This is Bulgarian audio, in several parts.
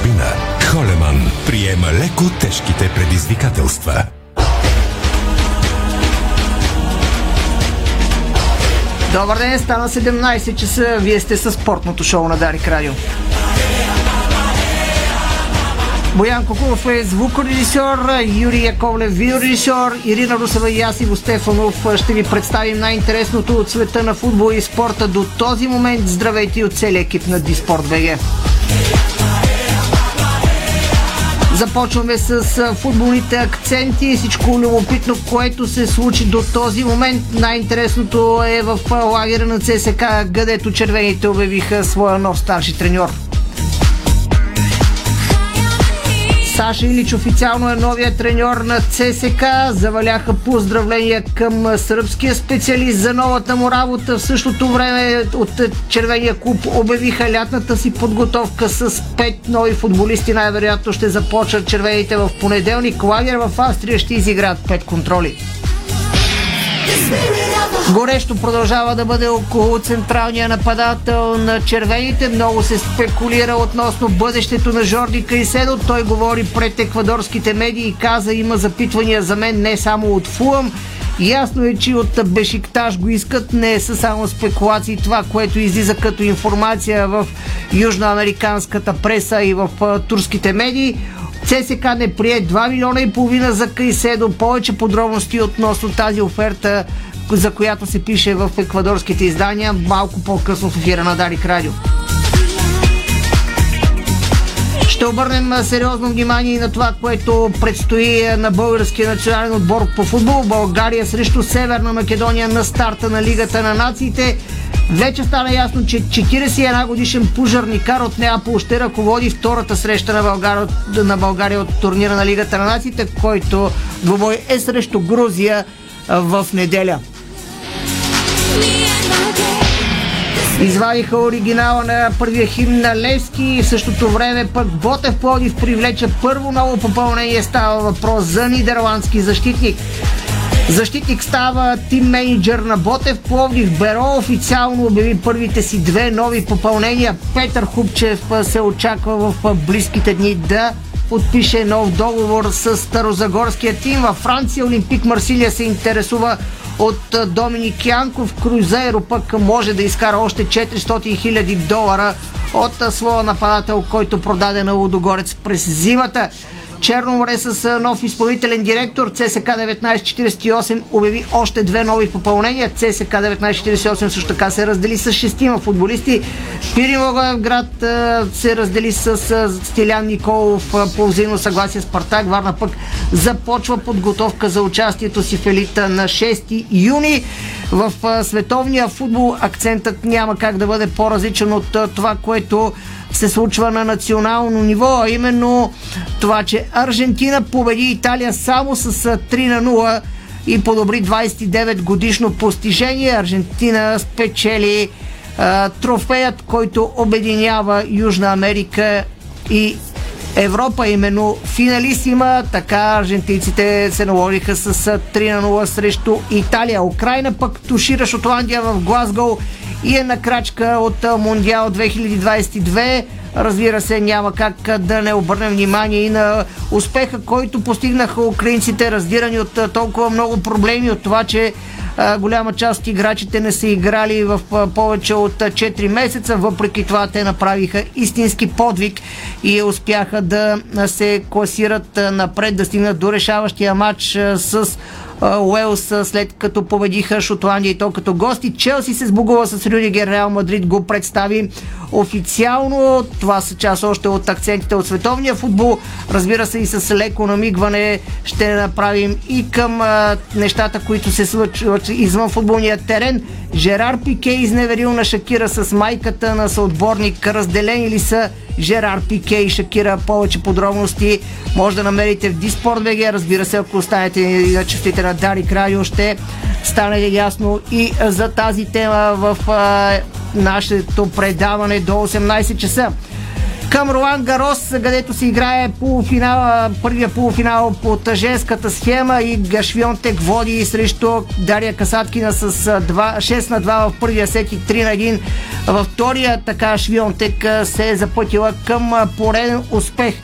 чужбина. Холеман приема леко тежките предизвикателства. Добър ден, стана 17 часа. Вие сте с спортното шоу на Дарик Радио. Боян Кокулов е звукорежисьор, Юрий Яковлев видеорежисьор, Ирина Русева и аз Иво Стефанов ще ви представим най-интересното от света на футбол и спорта до този момент. Здравейте от целия екип на Диспорт БГ. Започваме с футболните акценти и всичко любопитно, което се случи до този момент. Най-интересното е в лагера на ЦСК, където червените обявиха своя нов старши треньор. Саша Илич официално е новия треньор на ЦСК. Заваляха поздравления към сръбския специалист за новата му работа. В същото време от червения клуб обявиха лятната си подготовка с пет нови футболисти. Най-вероятно ще започнат червените в понеделник. Лагер в Австрия ще изиграят пет контроли. Горещо продължава да бъде около централния нападател на червените. Много се спекулира относно бъдещето на Жорди Кайседо. Той говори пред еквадорските медии и каза има запитвания за мен не само от Фулъм. Ясно е, че от Бешиктаж го искат. Не са само спекулации. Това, което излиза като информация в южноамериканската преса и в турските медии. ЦСК не прие 2 милиона и половина за Кайседо. Повече подробности относно тази оферта за която се пише в еквадорските издания малко по-късно в ефира на Дарик Радио. Ще обърнем сериозно внимание на това, което предстои на българския национален отбор по футбол. България срещу Северна Македония на старта на Лигата на нациите. Вече стана ясно, че 41 годишен пожарникар от Неапол ще ръководи втората среща на България, на България от турнира на Лигата на нациите, който двобой е срещу Грузия в неделя. Извадиха оригинала на първия химн на Левски и в същото време пък Ботев Плодив привлече първо ново попълнение. Става въпрос за нидерландски защитник. Защитник става тим менеджер на Ботев Пловдив. Беро официално обяви първите си две нови попълнения. Петър Хубчев се очаква в близките дни да подпише нов договор с Старозагорския тим. Във Франция Олимпик Марсилия се интересува от Доминик Янков. Крузейро пък може да изкара още 400 000 долара от своя нападател, който продаде на Лудогорец през зимата. Черно море с нов изпълнителен директор. ЦСК 1948 обяви още две нови попълнения. ЦСК 1948 също така се раздели с шестима футболисти. град се раздели с Стилян Николов по взаимно съгласие с Партак. Варна пък започва подготовка за участието си в елита на 6 юни. В световния футбол акцентът няма как да бъде по-различен от това, което се случва на национално ниво, а именно това, че Аржентина победи Италия само с 3 на 0 и подобри 29 годишно постижение. Аржентина спечели а, трофеят, който обединява Южна Америка и Европа именно финалист има, така аржентинците се наложиха с 3 на 0 срещу Италия. Украина пък тушира Шотландия в Глазгол и е на крачка от Мондиал 2022. Разбира се, няма как да не обърнем внимание и на успеха, който постигнаха украинците, раздирани от толкова много проблеми, от това, че голяма част от играчите не са играли в повече от 4 месеца. Въпреки това те направиха истински подвиг и успяха да се класират напред, да стигнат до решаващия матч с Уелс след като победиха Шотландия и то като гости. Челси се сбогува с Рюдигер, Реал Мадрид го представи официално. Това са част още от акцентите от световния футбол. Разбира се и с леко намигване ще направим и към а, нещата, които се случват извън футболния терен. Жерар Пике изневерил на Шакира с майката на съотборник. Разделени ли са Жерар Пике и Шакира? Повече подробности може да намерите в Диспорт БГ. Разбира се, ако останете на частите на Дари Крайо, ще стане ясно и за тази тема в а, нашето предаване до 18 часа. Към Ролан Гарос, където се играе полуфинал, първия полуфинал по женската схема и Гашвионтек води срещу Дария Касаткина с 2, 6 на 2 в първия сет и 3 на 1 във втория. Така Швионтек се е запътила към пореден успех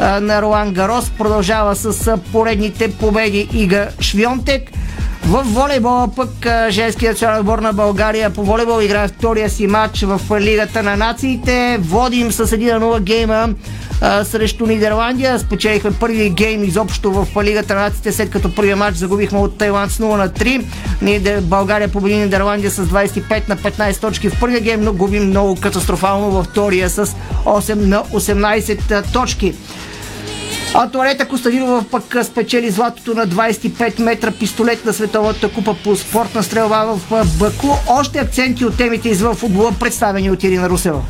на Ролан Гарос. Продължава с поредните победи Ига Швионтек. В волейбола пък женският национален отбор на България по волейбол играе втория си матч в Лигата на нациите. Водим с 1 на 0 гейма а, срещу Нидерландия. Спечелихме първи гейм изобщо в Лигата на нациите, след като първия матч загубихме от Тайланд с 0 на 3. Ние, България победи Нидерландия с 25 на 15 точки в първия гейм, но губим много катастрофално във втория с 8 на 18 точки. А Туалета Костадинова пък спечели златото на 25 метра пистолет на Световната купа по спортна стрелба в Баку. Още акценти от темите извън футбола, представени от Ирина Русева.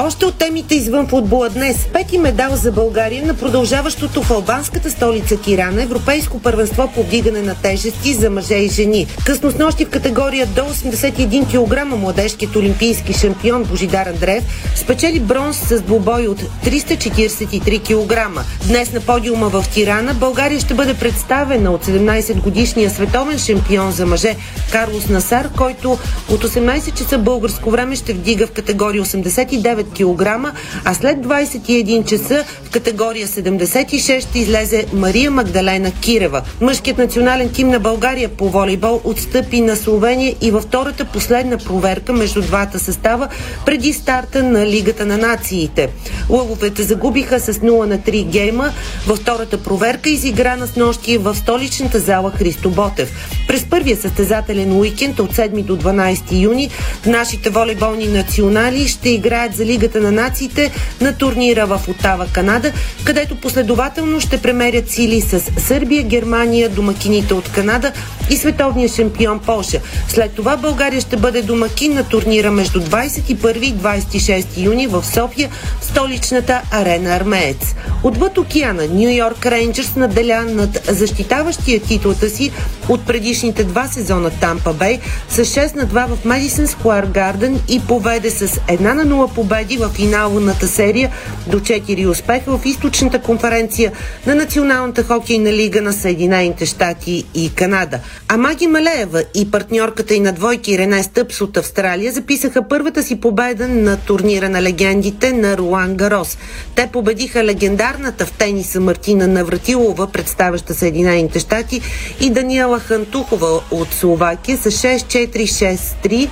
Още от темите извън футбола днес. Пети медал за България на продължаващото в албанската столица Тирана Европейско първенство по вдигане на тежести за мъже и жени. Късно с нощи в категория до 81 кг младежкият олимпийски шампион Божидар Андреев спечели бронз с двубой от 343 кг. Днес на подиума в Тирана България ще бъде представена от 17 годишния световен шампион за мъже Карлос Насар, който от 18 часа българско време ще вдига в категория 89 кг, а след 21 часа в категория 76 ще излезе Мария Магдалена Кирева. Мъжкият национален тим на България по волейбол отстъпи на Словения и във втората последна проверка между двата състава преди старта на Лигата на нациите. Лъвовете загубиха с 0 на 3 гейма във втората проверка, изиграна с нощи в столичната зала Христо Ботев. През първия състезателен уикенд от 7 до 12 юни нашите волейболни национали ще играят за Лигата на нациите на турнира в Отава, Канада, където последователно ще премерят сили с Сърбия, Германия, домакините от Канада и световния шампион Полша. След това България ще бъде домакин на турнира между 21 и 26 юни в София, столичната арена Армеец. Отвъд океана Нью Йорк Рейнджърс наделя над защитаващия титлата си от предишните два сезона Тампа Бей с 6 на 2 в Медисън Скуар Гарден и поведе с 1 на 0 победи в финалната серия до 4 успеха в източната конференция на Националната хокейна лига на Съединените щати и Канада. А Маги Малеева и партньорката и на двойки Рене Стъпс от Австралия записаха първата си победа на турнира на легендите на Руан Гарос. Те победиха легендарната в тениса Мартина Навратилова, представяща Съединените щати, и Даниела Хантухова от Словакия с 6-4-6-3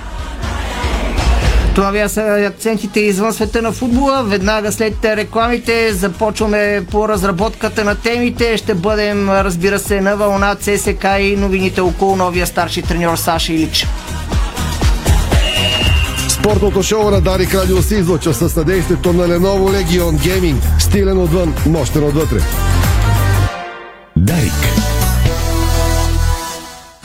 това бяха са акцентите извън света на футбола. Веднага след рекламите започваме по разработката на темите. Ще бъдем, разбира се, на вълна ЦСК и новините около новия старши треньор Саша Илич. Спортното шоу на Дарик Радио се излъчва със съдействието на Lenovo Legion Gaming. Стилен отвън, мощен отвътре. Дарик.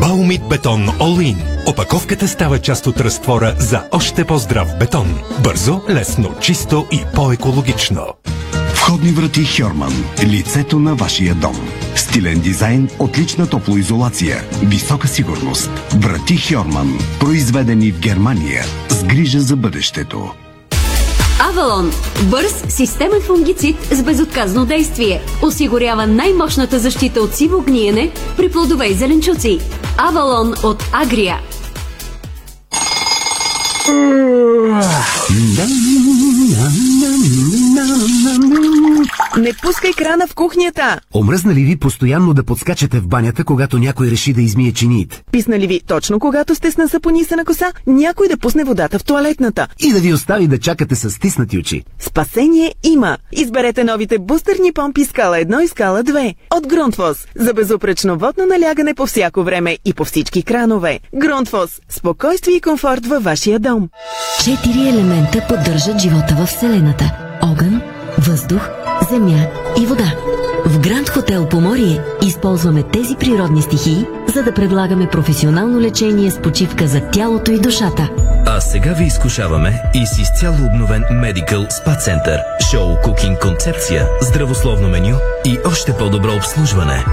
Баумит бетон In. Опаковката става част от разтвора за още по-здрав бетон. Бързо, лесно, чисто и по-екологично. Входни врати Хьорман. Лицето на вашия дом. Стилен дизайн, отлична топлоизолация, висока сигурност. Врати Хьорман. Произведени в Германия. С грижа за бъдещето. Авалон. Бърз системен фунгицид с безотказно действие. Осигурява най-мощната защита от сиво гниене при плодове и зеленчуци. Авалон от Агрия. Не пускай крана в кухнята! Омръзна ли ви постоянно да подскачате в банята, когато някой реши да измие чиниите? Писна ли ви точно когато сте с насъпонисана коса, някой да пусне водата в туалетната? И да ви остави да чакате с стиснати очи? Спасение има! Изберете новите бустерни помпи скала 1 и скала 2 от Грунтвос за безупречно водно налягане по всяко време и по всички кранове. Грунтвос – спокойствие и комфорт във вашия дом. Четири елемента поддържат живота в Вселената. Огън, въздух, земя и вода. В Гранд Хотел Поморие използваме тези природни стихии, за да предлагаме професионално лечение с почивка за тялото и душата. А сега ви изкушаваме и с изцяло обновен Medical Spa Center, шоу кукинг концепция, здравословно меню и още по-добро обслужване.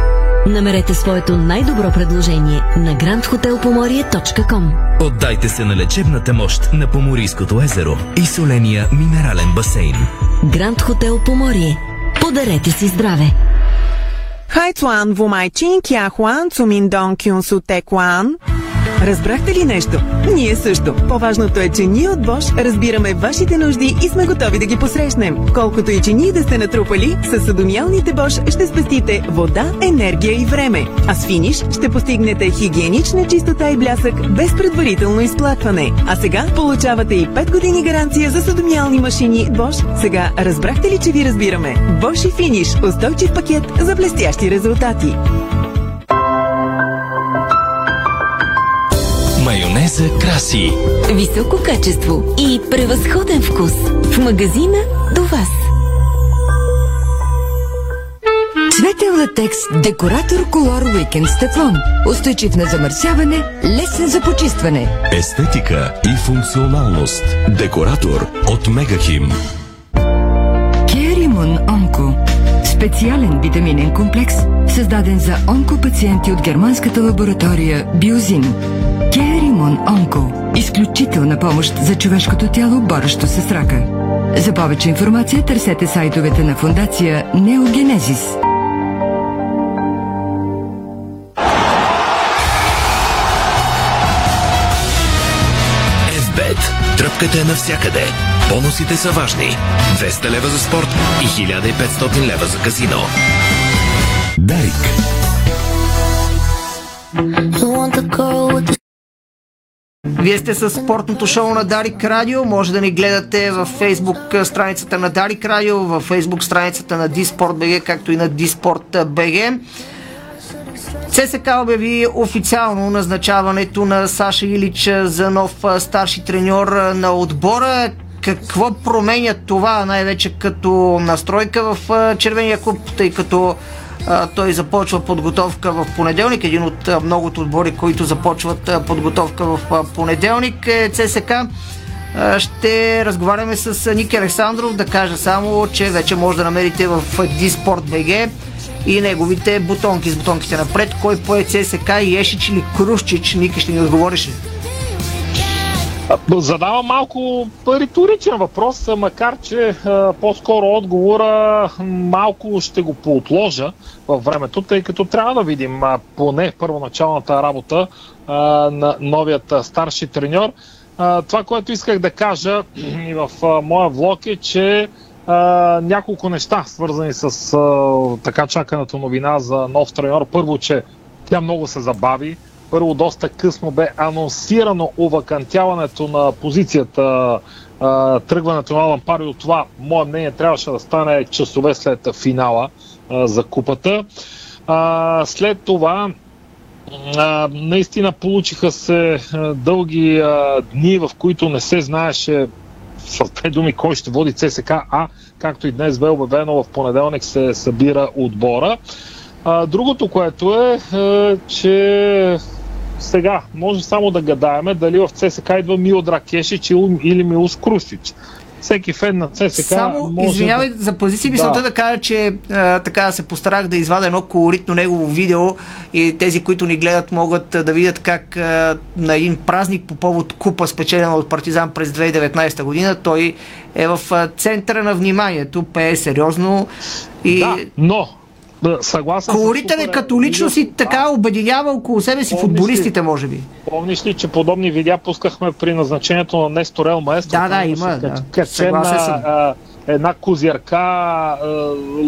Намерете своето най-добро предложение на grandhotelpomorie.com Отдайте се на лечебната мощ на Поморийското езеро и соления минерален басейн. Гранд Хотел Поморие. Подарете си здраве! Хайцуан Вумайчин Кяхуан Цумин Дон Кюн Су Текуан. Разбрахте ли нещо? Ние също. По-важното е, че ние от Bosch разбираме вашите нужди и сме готови да ги посрещнем. Колкото и че ние да сте натрупали, с съдомиалните Bosch ще спестите вода, енергия и време. А с финиш ще постигнете хигиенична чистота и блясък без предварително изплакване. А сега получавате и 5 години гаранция за съдомиални машини Bosch. Сега разбрахте ли, че ви разбираме? Bosch и финиш. Устойчив пакет за блестящи резултати. Майонеза краси. Високо качество и превъзходен вкус. В магазина до вас. Светел латекс Декоратор Колор Уикенд с тефлон. Устойчив на замърсяване, лесен за почистване. Естетика и функционалност. Декоратор от Мегахим. Керимон Онко. Специален витаминен комплекс, създаден за онкопациенти от германската лаборатория Биозин. Керимон Онко. Изключителна помощ за човешкото тяло, борещо се с рака. За повече информация търсете сайтовете на фундация Неогенезис. FBET. Тръпката е навсякъде. Бонусите са важни. 200 лева за спорт и 1500 лева за казино. Дарик. Вие сте с спортното шоу на Дарик Радио. Може да ни гледате в фейсбук страницата на Дарик Радио, в фейсбук страницата на Диспорт БГ, както и на Диспорт БГ. ЦСК обяви официално назначаването на Саша Илич за нов старши треньор на отбора. Какво променя това най-вече като настройка в Червения клуб, тъй като той започва подготовка в понеделник. Един от многото отбори, които започват подготовка в понеделник е ЦСК. Ще разговаряме с Ники Александров да кажа само, че вече може да намерите в Диспорт БГ и неговите бутонки с бутонките напред. Кой пое ЦСК, Ешич или Крушчич? Ники ще ни отговориш? Задавам малко риторичен въпрос, макар че по-скоро отговора малко ще го поотложа във времето, тъй като трябва да видим поне първоначалната работа на новият старши треньор. Това, което исках да кажа и в моя влог е, че няколко неща, свързани с така чаканата новина за нов треньор. Първо, че тя много се забави. Първо, доста късно бе анонсирано увакантяването на позицията, тръгването на Алан Парио. Това, мое мнение, трябваше да стане часове след финала за купата. След това, наистина получиха се дълги дни, в които не се знаеше с две думи кой ще води ЦСК, а както и днес бе обявено в понеделник се събира отбора. А, другото, което е, е, че сега може само да гадаеме дали в ЦСК идва Мил Дракешич или Милос Крушич. Всеки фен на ЦСК Само, може извинявай, да... за позиция мисълта да. да кажа, че а, така се постарах да извадя едно колоритно негово видео и тези, които ни гледат, могат а, да видят как а, на един празник по повод купа, спечелена от Партизан през 2019 година, той е в а, центъра на вниманието, пее сериозно и... Да, но да, съгласен Колоритен е като личност и така обединява около себе си футболистите, може би. Помниш ли, че подобни видеа пускахме при назначението на Нестор Ел Маестро? Да, да, има. Да. Качена, а, една козирка а,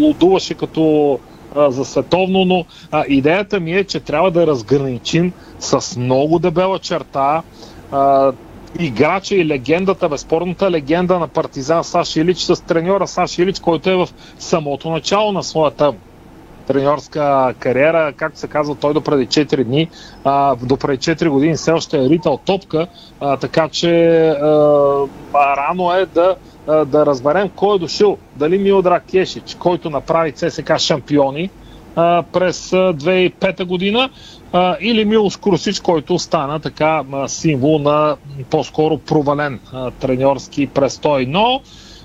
лудуваше като а, за световно, но а, идеята ми е, че трябва да разграничим с много дебела черта а, играча и легендата, безспорната легенда на партизан Саш Илич с треньора Саш Илич, който е в самото начало на своята треньорска кариера. Както се казва, той до преди 4 дни, а, до преди 4 години все още е ритал топка, а, така че а, рано е да, да разберем кой е дошъл дали Милдрак Кешич, който направи ЦСК шампиони а, през 2005 година, а, или Милош Крусич, който стана така символ на по-скоро провален а, треньорски престой. Но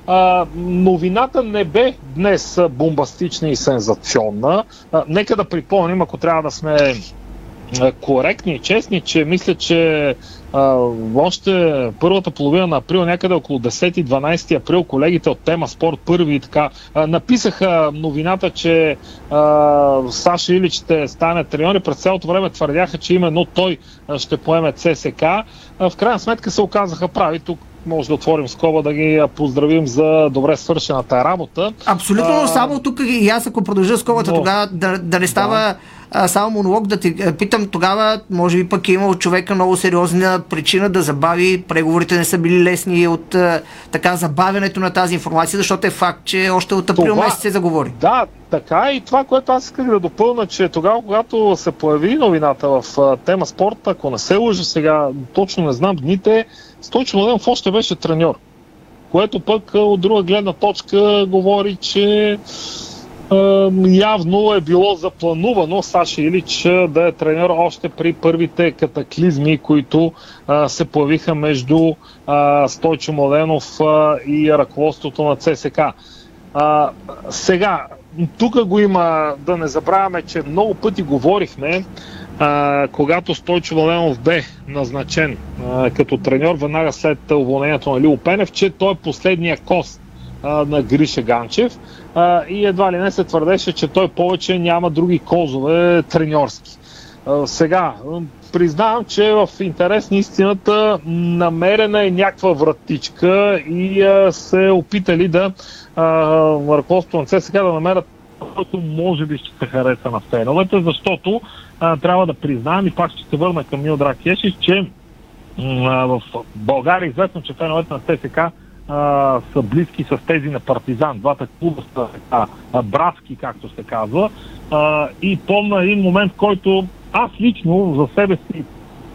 а, новината не бе днес бомбастична и сензационна. А, нека да припомним, ако трябва да сме коректни и честни, че мисля, че а, още първата половина на април, някъде около 10-12 април, колегите от Тема Спорт първи и така а, написаха новината, че а, Саша Илич ще стане треньор и през цялото време твърдяха, че именно той ще поеме ЦСК. А, в крайна сметка се оказаха прави. Тук може да отворим скоба да ги поздравим за добре свършената работа. Абсолютно, а, само тук и аз ако продължа скобата, но, тогава да, да не става да. А, само монолог, да те питам тогава, може би пък е имал човека много сериозна причина да забави, преговорите не са били лесни от а, така забавянето на тази информация, защото е факт, че още от април това, месец се заговори. Да, така и това, което аз исках да допълна, че тогава, когато се появи новината в а, тема спорта, ако не се лъжа сега, точно не знам дните, Стойчо Младенов още беше треньор, което пък от друга гледна точка говори, че е, явно е било запланувано Саши Илич да е треньор още при първите катаклизми, които е, се появиха между е, Стойчо Младенов е, и ръководството на ЦСК. Е, сега, тук го има, да не забравяме, че много пъти говорихме, а, когато Стойчо Валенов бе назначен а, като треньор веднага след уволнението на Лил Пенев, че той е последния кост а, на Гриша Ганчев а, и едва ли не се твърдеше, че той повече няма други козове треньорски. А, сега, признавам, че в интерес на истината намерена е някаква вратичка и а, се опитали да ръководството на ЦСКА да намерят който може би ще се хареса на феновете, защото а, трябва да признаем и пак ще се върна към Мил Дракешич, че а, в България известно, че феновете на ТСК а, са близки с тези на Партизан. Двата клуба са така, братски, както се казва. А, и помня един момент, който аз лично за себе си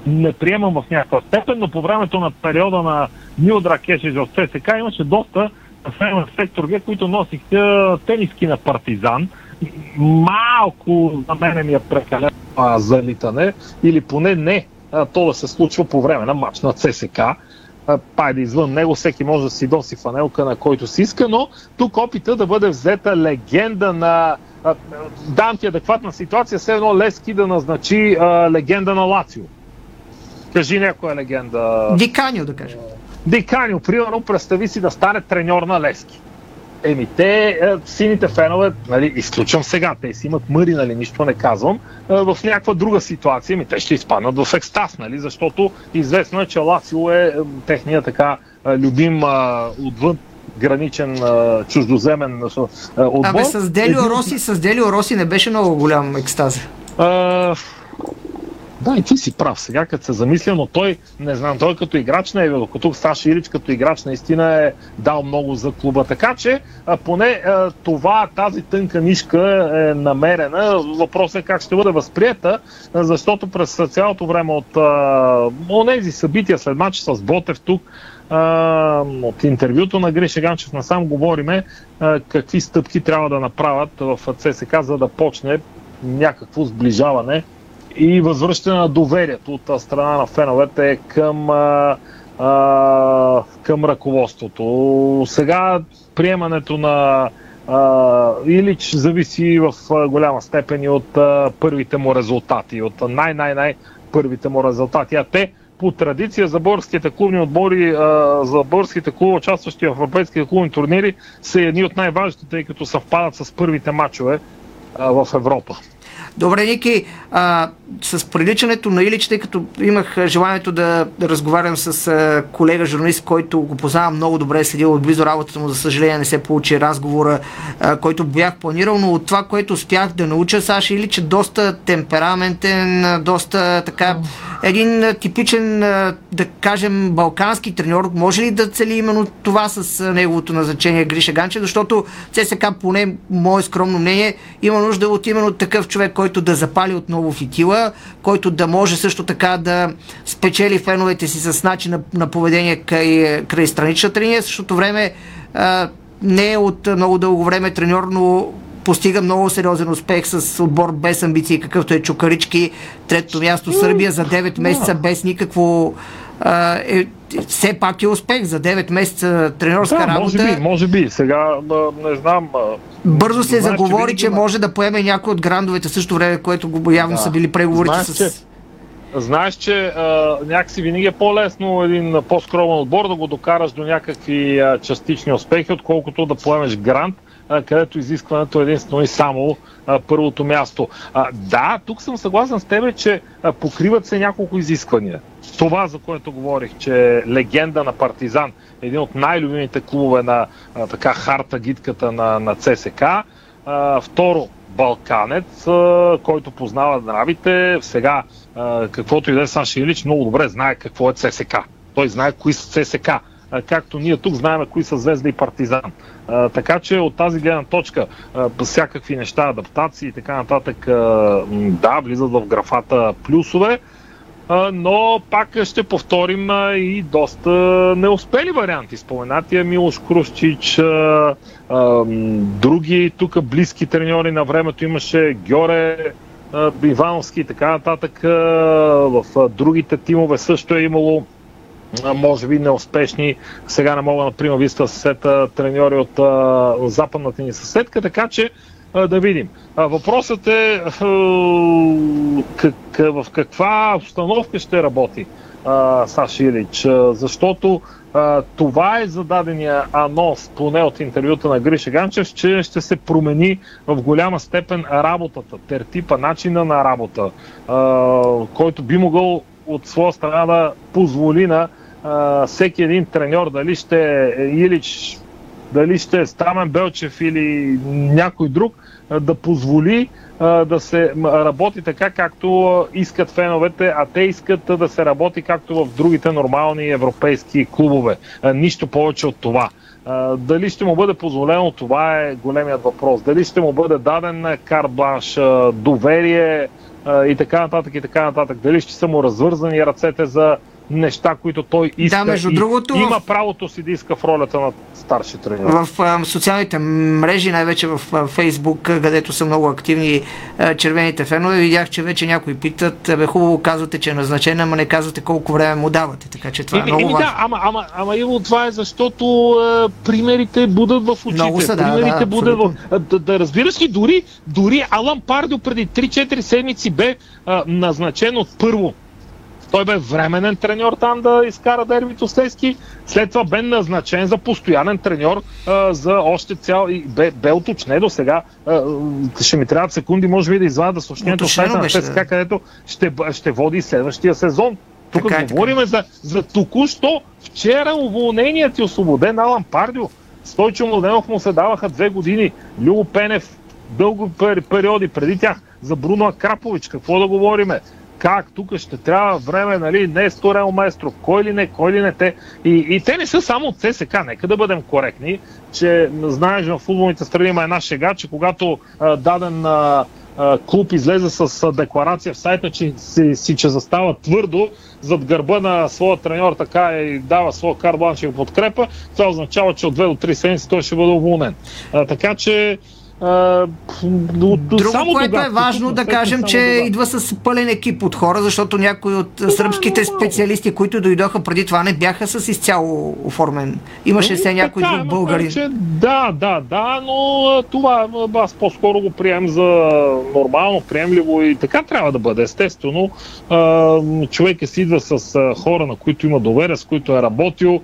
не приемам в някаква степен, но по времето на периода на Мил Дракешич в ЦСК имаше доста в сектор които носиха тениски на партизан. Малко за мен ми е прекалено залитане, или поне не а, то да се случва по време на матч на ЦСК. Пайде извън него, всеки може да си доси фанелка на който си иска, но тук опита да бъде взета легенда на дам ти адекватна ситуация, все едно Лески да назначи а, легенда на Лацио. Кажи някоя легенда. Диканио, да кажем. Диканио, примерно, представи си да стане треньор на Лески. Еми, те, е, сините фенове, нали, изключвам сега, те си имат мъри, нали, нищо не казвам, е, в някаква друга ситуация, еми, те ще изпаднат в екстаз, нали, защото известно е, че Лацио е, е техния така любим отвън граничен чуждоземен отбор. Абе, с Делио Роси, с Делио Роси не беше много голям екстаз. Да, и ти си прав сега, като се замисля, но той, не знам, той като играч не е бил, като Саша Илич като играч наистина е дал много за клуба. Така че, а, поне а, това, тази тънка нишка е намерена. Въпросът е как ще бъде възприета, защото през цялото време от тези събития след матча с Ботев тук, а, от интервюто на Гриша Ганчев насам говориме а, какви стъпки трябва да направят в ЦСК, за да почне някакво сближаване и възвръщане на доверието от страна на феновете към, а, а, към ръководството. Сега приемането на а, Илич зависи в голяма степен и от а, първите му резултати, от най-най-най първите му резултати. А те по традиция за българските клубни отбори, за българските клуби, участващи в европейските клубни турнири, са едни от най-важните, тъй като съвпадат с първите матчове в Европа. Добре, Ники, а, с приличането на Илич, тъй като имах желанието да, да разговарям с а, колега журналист, който го познавам много добре, следил отблизо работата му, за съжаление не се получи разговора, а, който бях планирал, но от това, което успях да науча, Саша Илич е доста темпераментен, доста така, един типичен, да кажем, балкански треньор. Може ли да цели именно това с неговото назначение Гриша Ганче, защото ЦСК, поне мое скромно мнение, има нужда от именно такъв човек, който да запали отново фитила, който да може също така да спечели феновете си с начин на, на поведение край, край страничната линия. В същото време не е от много дълго време треньор, но постига много сериозен успех с отбор без амбиции, какъвто е Чукарички. Трето място Сърбия за 9 месеца без никакво а, е, все пак е успех за 9 месеца тренерска да, работа. Може би, може би. Сега не знам. Бързо се знаеш, заговори, че, че може да поеме някой от грандовете също време, което го явно Да. са били преговорите Знаеш, с... че- Знаеш, че а, някакси винаги е по-лесно един по-скромен отбор да го докараш до някакви а, частични успехи, отколкото да поемеш грант, а, където изискването е единствено и само първото място. Да, тук съм съгласен с тебе, че покриват се няколко изисквания. Това, за което говорих, че е легенда на Партизан, един от най-любимите клубове на така харта гидката на, на ЦСК. Второ, балканец, който познава нравите. Сега, каквото и да е Саши Илич, много добре знае какво е ЦСК. Той знае кои са ЦСК. Както ние тук знаем кои са Звезда и Партизан. Така че от тази гледна точка всякакви неща, адаптации и така нататък, да, влизат в графата плюсове. Но пак ще повторим и доста неуспели варианти. Споменатия Милош м, други тук близки треньори на времето имаше Гьоре Ивановски и така нататък. В другите тимове също е имало може би неуспешни. Сега не мога, например, ви да се сета треньори от а, западната ни съседка, така че а, да видим. А, въпросът е как, в каква обстановка ще работи а, Саши Илич, а, защото а, това е зададения анонс, поне от интервюта на Гриша Ганчев, че ще се промени в голяма степен работата, тертипа, начина на работа, а, който би могъл от своя страна да позволи на а, всеки един треньор, дали ще е Илич, дали ще е Стамен Белчев или някой друг, да позволи а, да се работи така, както искат феновете, а те искат да се работи както в другите нормални европейски клубове. А, Нищо повече от това. Дали ще му бъде позволено, това е големият въпрос. Дали ще му бъде даден карт бланш, доверие и така нататък и така нататък. Дали ще са му развързани ръцете за неща, които той иска Да, между и другото, в- има правото си да иска в ролята на старши треньор. В а, социалните мрежи, най-вече в а, Фейсбук, а, където са много активни а, червените фенове, видях, че вече някои питат, бе хубаво казвате, че е назначен, ама не казвате колко време му давате, така че това е Еми, много еми важно. да, ама, ама, ама Иво, това е защото е, примерите будат в очите. Много са, да, примерите да, будат в... А, Да, да разбираш ли, дори, дори Алан Пардио преди 3-4 седмици бе а, назначен от първо. Той бе временен треньор там да изкара дербито с Лески. След това бе назначен за постоянен треньор а, за още цял... И бе, бе уточнено до сега. А, ще ми трябват секунди, може би да извада съобщението от сайта на ЦСКА, където ще, ще води следващия сезон. Тук Така е, така говорим за, за току-що вчера уволненият и освободен Алан Пардио. Стойчо Младенов му се даваха две години. Любо Пенев дълго пер- периоди преди тях. За Бруно Акрапович, какво да говориме? Как тук ще трябва време, нали, не е сторел майстро, кой ли не, кой ли не те. И, и те не са само от ЦСК, нека да бъдем коректни, че знаеш в футболните страни има една шега, че когато а, даден а, клуб излезе с декларация в сайта, че си, си че застава твърдо зад гърба на своя треньор така и дава своя карбланч и го подкрепа, това означава, че от 2 до 3 седмици той ще бъде уволнен. А, така че а, от- Друго, само което тогава, е важно да кажем, че тогава. идва с пълен екип от хора, защото някои от сръбските специалисти, които дойдоха преди това, не бяха с изцяло оформен. Имаше се някой Така, друг българин. Че, да, да, да, но това аз по-скоро го приемам за нормално, приемливо и така трябва да бъде. Естествено, човек е си идва с хора, на които има доверие, с които е работил,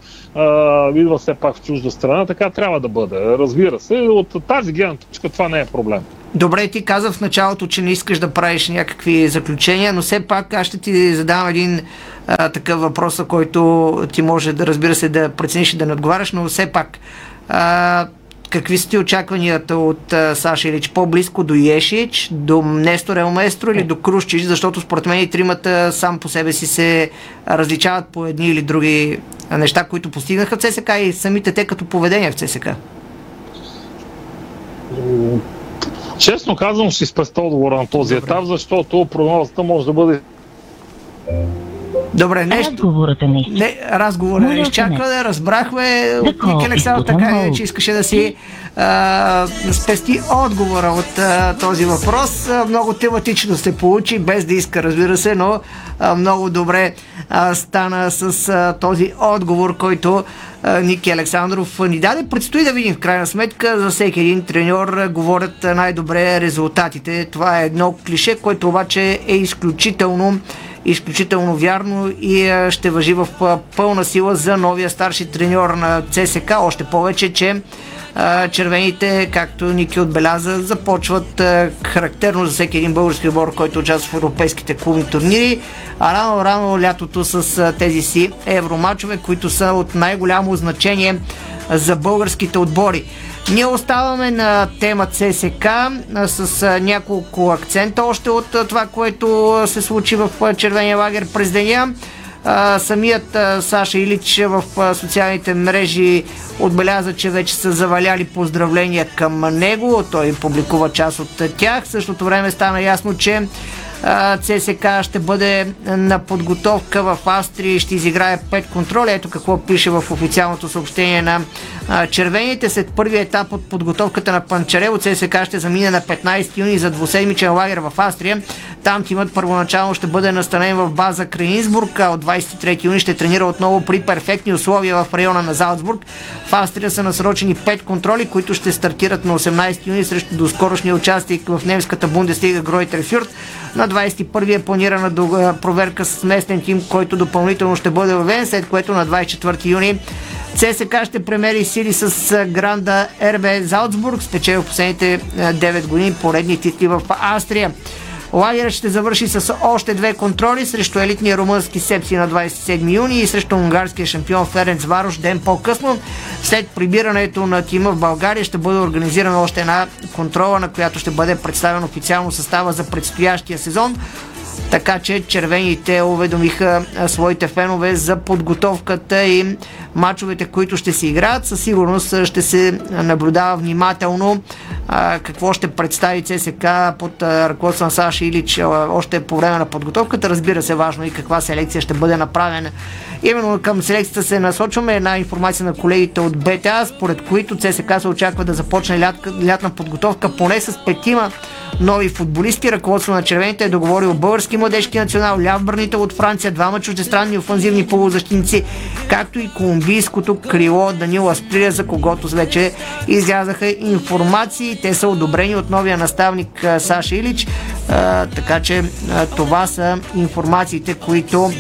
идва все пак в чужда страна, така трябва да бъде. Разбира се, от тази гледна точка това не е проблем. Добре, ти каза в началото, че не искаш да правиш някакви заключения, но все пак аз ще ти задам един а, такъв въпрос, който ти може да разбира се да прецениш и да не отговаряш, но все пак а, какви са ти очакванията от а, Саша Илич? По-близко до Ешич, до Нестор Елместро или до Крущич, защото според мен и тримата сам по себе си се различават по едни или други неща, които постигнаха в ЦСК и самите те като поведение в ЦСК. Честно казвам, ще спеста отговора на този етап, защото прогнозата може да бъде Добре, нещо. Разговорът е наистина. Не, разговорът е изчаква, да разбрахме Ник Александър така е, че искаше да си а, спести отговора от а, този въпрос. А, много тематично се получи, без да иска, разбира се, но а, много добре а, стана с а, този отговор, който Ники Александров ни даде. Предстои да видим в крайна сметка за всеки един треньор говорят най-добре резултатите. Това е едно клише, което обаче е изключително изключително вярно и ще въжи в пълна сила за новия старши треньор на ЦСК. Още повече, че червените, както Ники отбеляза, започват характерно за всеки един български отбор, който участва в европейските клубни турнири, а рано-рано лятото с тези си евромачове, които са от най-голямо значение за българските отбори. Ние оставаме на тема ЦСК с няколко акцента още от това, което се случи в червения лагер през деня. Самият Саша Илич в социалните мрежи отбеляза, че вече са заваляли поздравления към него. Той публикува част от тях. В същото време стана ясно, че ЦСК ще бъде на подготовка в Австрия и ще изиграе 5 контроли. Ето какво пише в официалното съобщение на червените. След първия етап от подготовката на Панчарево ЦСК ще замине на 15 юни за двуседмичен лагер в Австрия. Там тимът първоначално ще бъде настанен в база Крейнсбург, а от 23 юни ще тренира отново при перфектни условия в района на Залцбург. В Австрия са насрочени 5 контроли, които ще стартират на 18 юни срещу доскорошния участник в немската Бундеслига Гройтер Фюрт. На 21 е планирана проверка с местен тим, който допълнително ще бъде въведен, след което на 24 юни ЦСК ще премери сили с Гранда РБ Залцбург, спечели в последните 9 години поредни титли в Австрия. Лагерът ще завърши с още две контроли срещу елитния румънски сепси на 27 юни и срещу унгарския шампион Ференц Варош ден по-късно. След прибирането на тима в България ще бъде организирана още една контрола, на която ще бъде представен официално състава за предстоящия сезон. Така че червените уведомиха своите фенове за подготовката и мачовете, които ще се играят. Със сигурност ще се наблюдава внимателно какво ще представи ЦСК под ръководство на Саша Илич още по време на подготовката. Разбира се, важно и каква селекция ще бъде направена. Именно към селекцията се насочваме една информация на колегите от БТА, според които ЦСК се очаква да започне лят, лятна подготовка поне с петима нови футболисти. Ръководство на червените е договорил български младежки национал, ляв бранител от Франция, двама чуждестранни офанзивни полузащитници, както и колумбийското крило Данила Асприя, за когото вече излязаха информации. Те са одобрени от новия наставник Саша Илич, а, така че а, това са информациите, които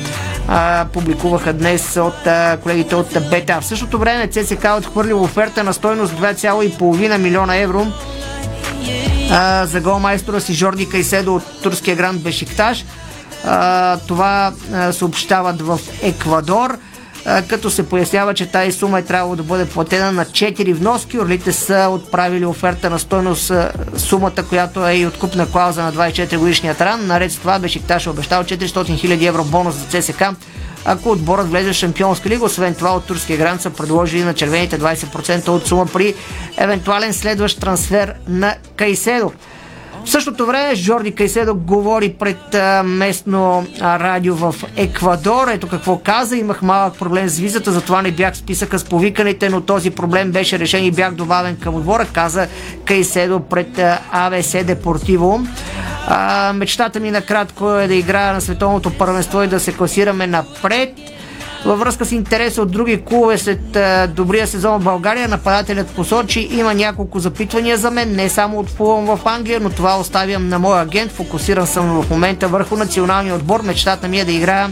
а, публикуваха днес от а, колегите от БТА. В същото време ЦСК отхвърлил оферта на стойност 2,5 милиона евро а, за голмайстора си Жорди Кайседо от турския гранд Бешикташ. А, това а, съобщават в Еквадор като се пояснява, че тази сума е трябвало да бъде платена на 4 вноски. Орлите са отправили оферта на стойност сумата, която е и откупна клауза на 24 годишния ран. Наред с това Бешикташ е обещал 400 000 евро бонус за ЦСК ако отборът влезе в Шампионска лига. Освен това от турския гранд са предложили на червените 20% от сума при евентуален следващ трансфер на Кайседо. В същото време Жорди Кайседо говори пред местно радио в Еквадор. Ето какво каза. Имах малък проблем с визата, затова не бях в списъка с повиканите, но този проблем беше решен и бях добавен към отбора, каза Кайседо пред АВС Депортиво. А, мечтата ми накратко е да играя на световното първенство и да се класираме напред. Във връзка с интереса от други клубове след а, добрия сезон в България, нападателят посочи, има няколко запитвания за мен, не само от Фулъм в Англия, но това оставям на моя агент. Фокусиран съм в момента върху националния отбор. Мечтата ми е да играя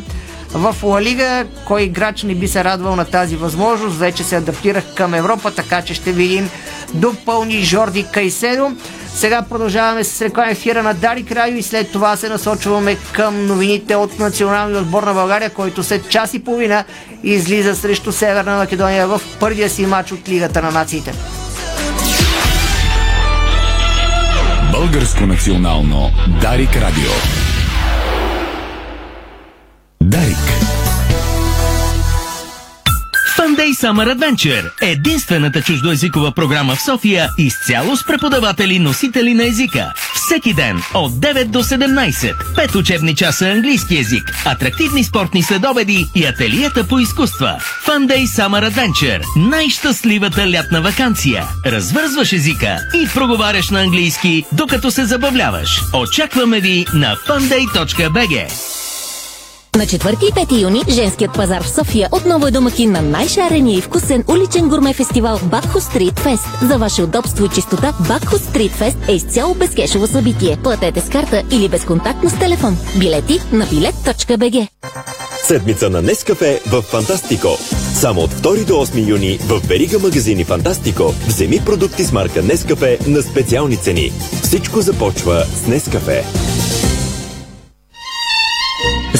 в Ла Лига. Кой играч не би се радвал на тази възможност? Вече се адаптирах към Европа, така че ще видим допълни Жорди Кайседо. Сега продължаваме с реклама ефира на Дари Крайо и след това се насочваме към новините от националния отбор на България, който след час и половина излиза срещу Северна Македония в първия си матч от Лигата на нациите. Българско национално Дарик Радио. Дарик. Day Summer Adventure – единствената чуждоязикова програма в София изцяло с преподаватели носители на езика. Всеки ден от 9 до 17. Пет учебни часа английски език, атрактивни спортни следобеди и ателиета по изкуства. Fun Day Summer Adventure – най-щастливата лятна вакансия. Развързваш езика и проговаряш на английски, докато се забавляваш. Очакваме ви на funday.bg. На 4 и 5 юни женският пазар в София отново е домакин на най-шарения и вкусен уличен гурме фестивал Бакхо Стрит Фест. За ваше удобство и чистота Бакхо Стрит Фест е изцяло безкешово събитие. Платете с карта или безконтактно с телефон. Билети на билет.бг. Седмица на Нескафе в Фантастико. Само от 2 до 8 юни в Верига магазини Фантастико вземи продукти с марка Нескафе на специални цени. Всичко започва с Нескафе.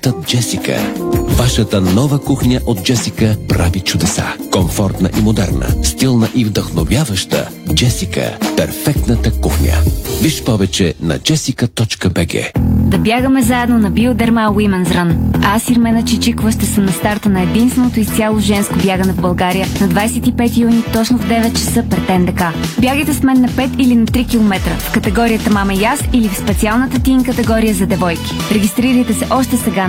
Ефектът Джесика. Вашата нова кухня от Джесика прави чудеса. Комфортна и модерна, стилна и вдъхновяваща. Джесика – перфектната кухня. Виж повече на jessica.bg Да бягаме заедно на Биодерма Women's Run. Аз Ирмена Чичикова ще съм на старта на единственото изцяло женско бягане в България на 25 юни точно в 9 часа пред НДК. Бягайте с мен на 5 или на 3 км в категорията Мама и или в специалната тин категория за девойки. Регистрирайте се още сега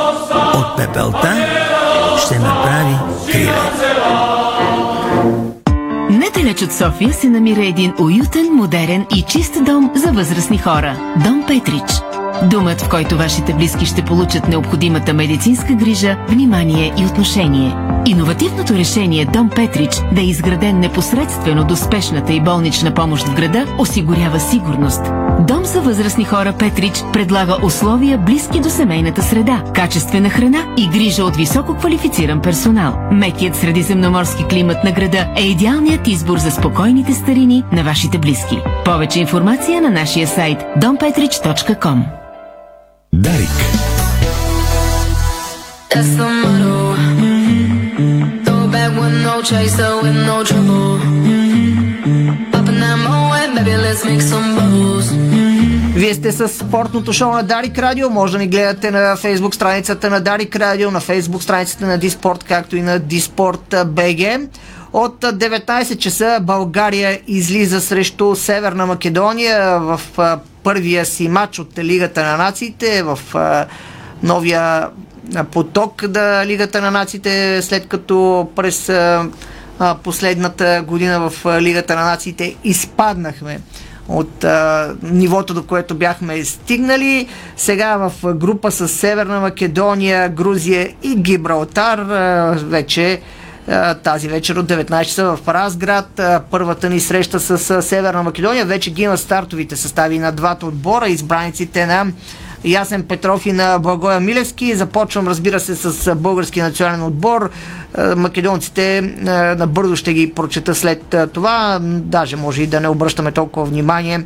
От пепелта ще направи криле. Недалеч от София се намира един уютен, модерен и чист дом за възрастни хора. Дом Петрич. Думът, в който вашите близки ще получат необходимата медицинска грижа, внимание и отношение. Иновативното решение Дом Петрич да е изграден непосредствено до спешната и болнична помощ в града осигурява сигурност. Дом за възрастни хора Петрич предлага условия близки до семейната среда, качествена храна и грижа от високо квалифициран персонал. Мекият средиземноморски климат на града е идеалният избор за спокойните старини на вашите близки. Повече информация на нашия сайт dompetrich.com Дарик. That's the motto. Throw it back with no chaser, with no trouble. Popping Вие сте с спортното шоу на Дарик Радио. Може да ни гледате на фейсбук страницата на Дарик Радио, на фейсбук страницата на Диспорт, както и на Диспорт БГ. От 19 часа България излиза срещу Северна Македония в първия си матч от Лигата на нациите, в новия поток на Лигата на нациите, след като през а, последната година в Лигата на нациите изпаднахме от а, нивото, до което бяхме стигнали. Сега в група с Северна Македония, Грузия и Гибралтар а, вече тази вечер от 19 часа в Разград. Първата ни среща с Северна Македония. Вече ги има стартовите състави на двата отбора, избраниците на Ясен Петров и на Благоя Милевски. Започвам, разбира се, с български национален отбор. Македонците набързо ще ги прочета след това. Даже може и да не обръщаме толкова внимание.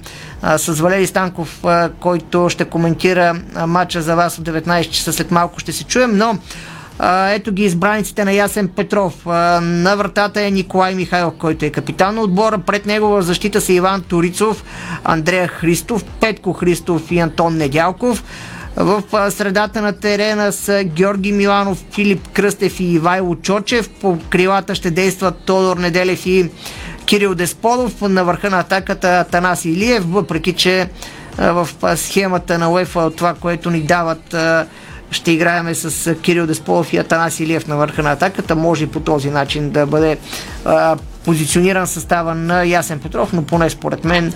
С Валери Станков, който ще коментира матча за вас от 19 часа след малко ще се чуем, но ето ги избраниците на Ясен Петров. На вратата е Николай Михайлов, който е капитан на отбора. Пред него в защита са Иван Турицов, Андрея Христов, Петко Христов и Антон Недялков. В средата на терена са Георги Миланов, Филип Кръстев и Ивайло Чочев. По крилата ще действат Тодор Неделев и Кирил Десподов. На върха на атаката Танас Илиев, въпреки че в схемата на УЕФА от това, което ни дават ще играеме с Кирил Десполов и Атанас Илиев на върха на атаката. Може и по този начин да бъде позициониран състава на Ясен Петров, но поне според мен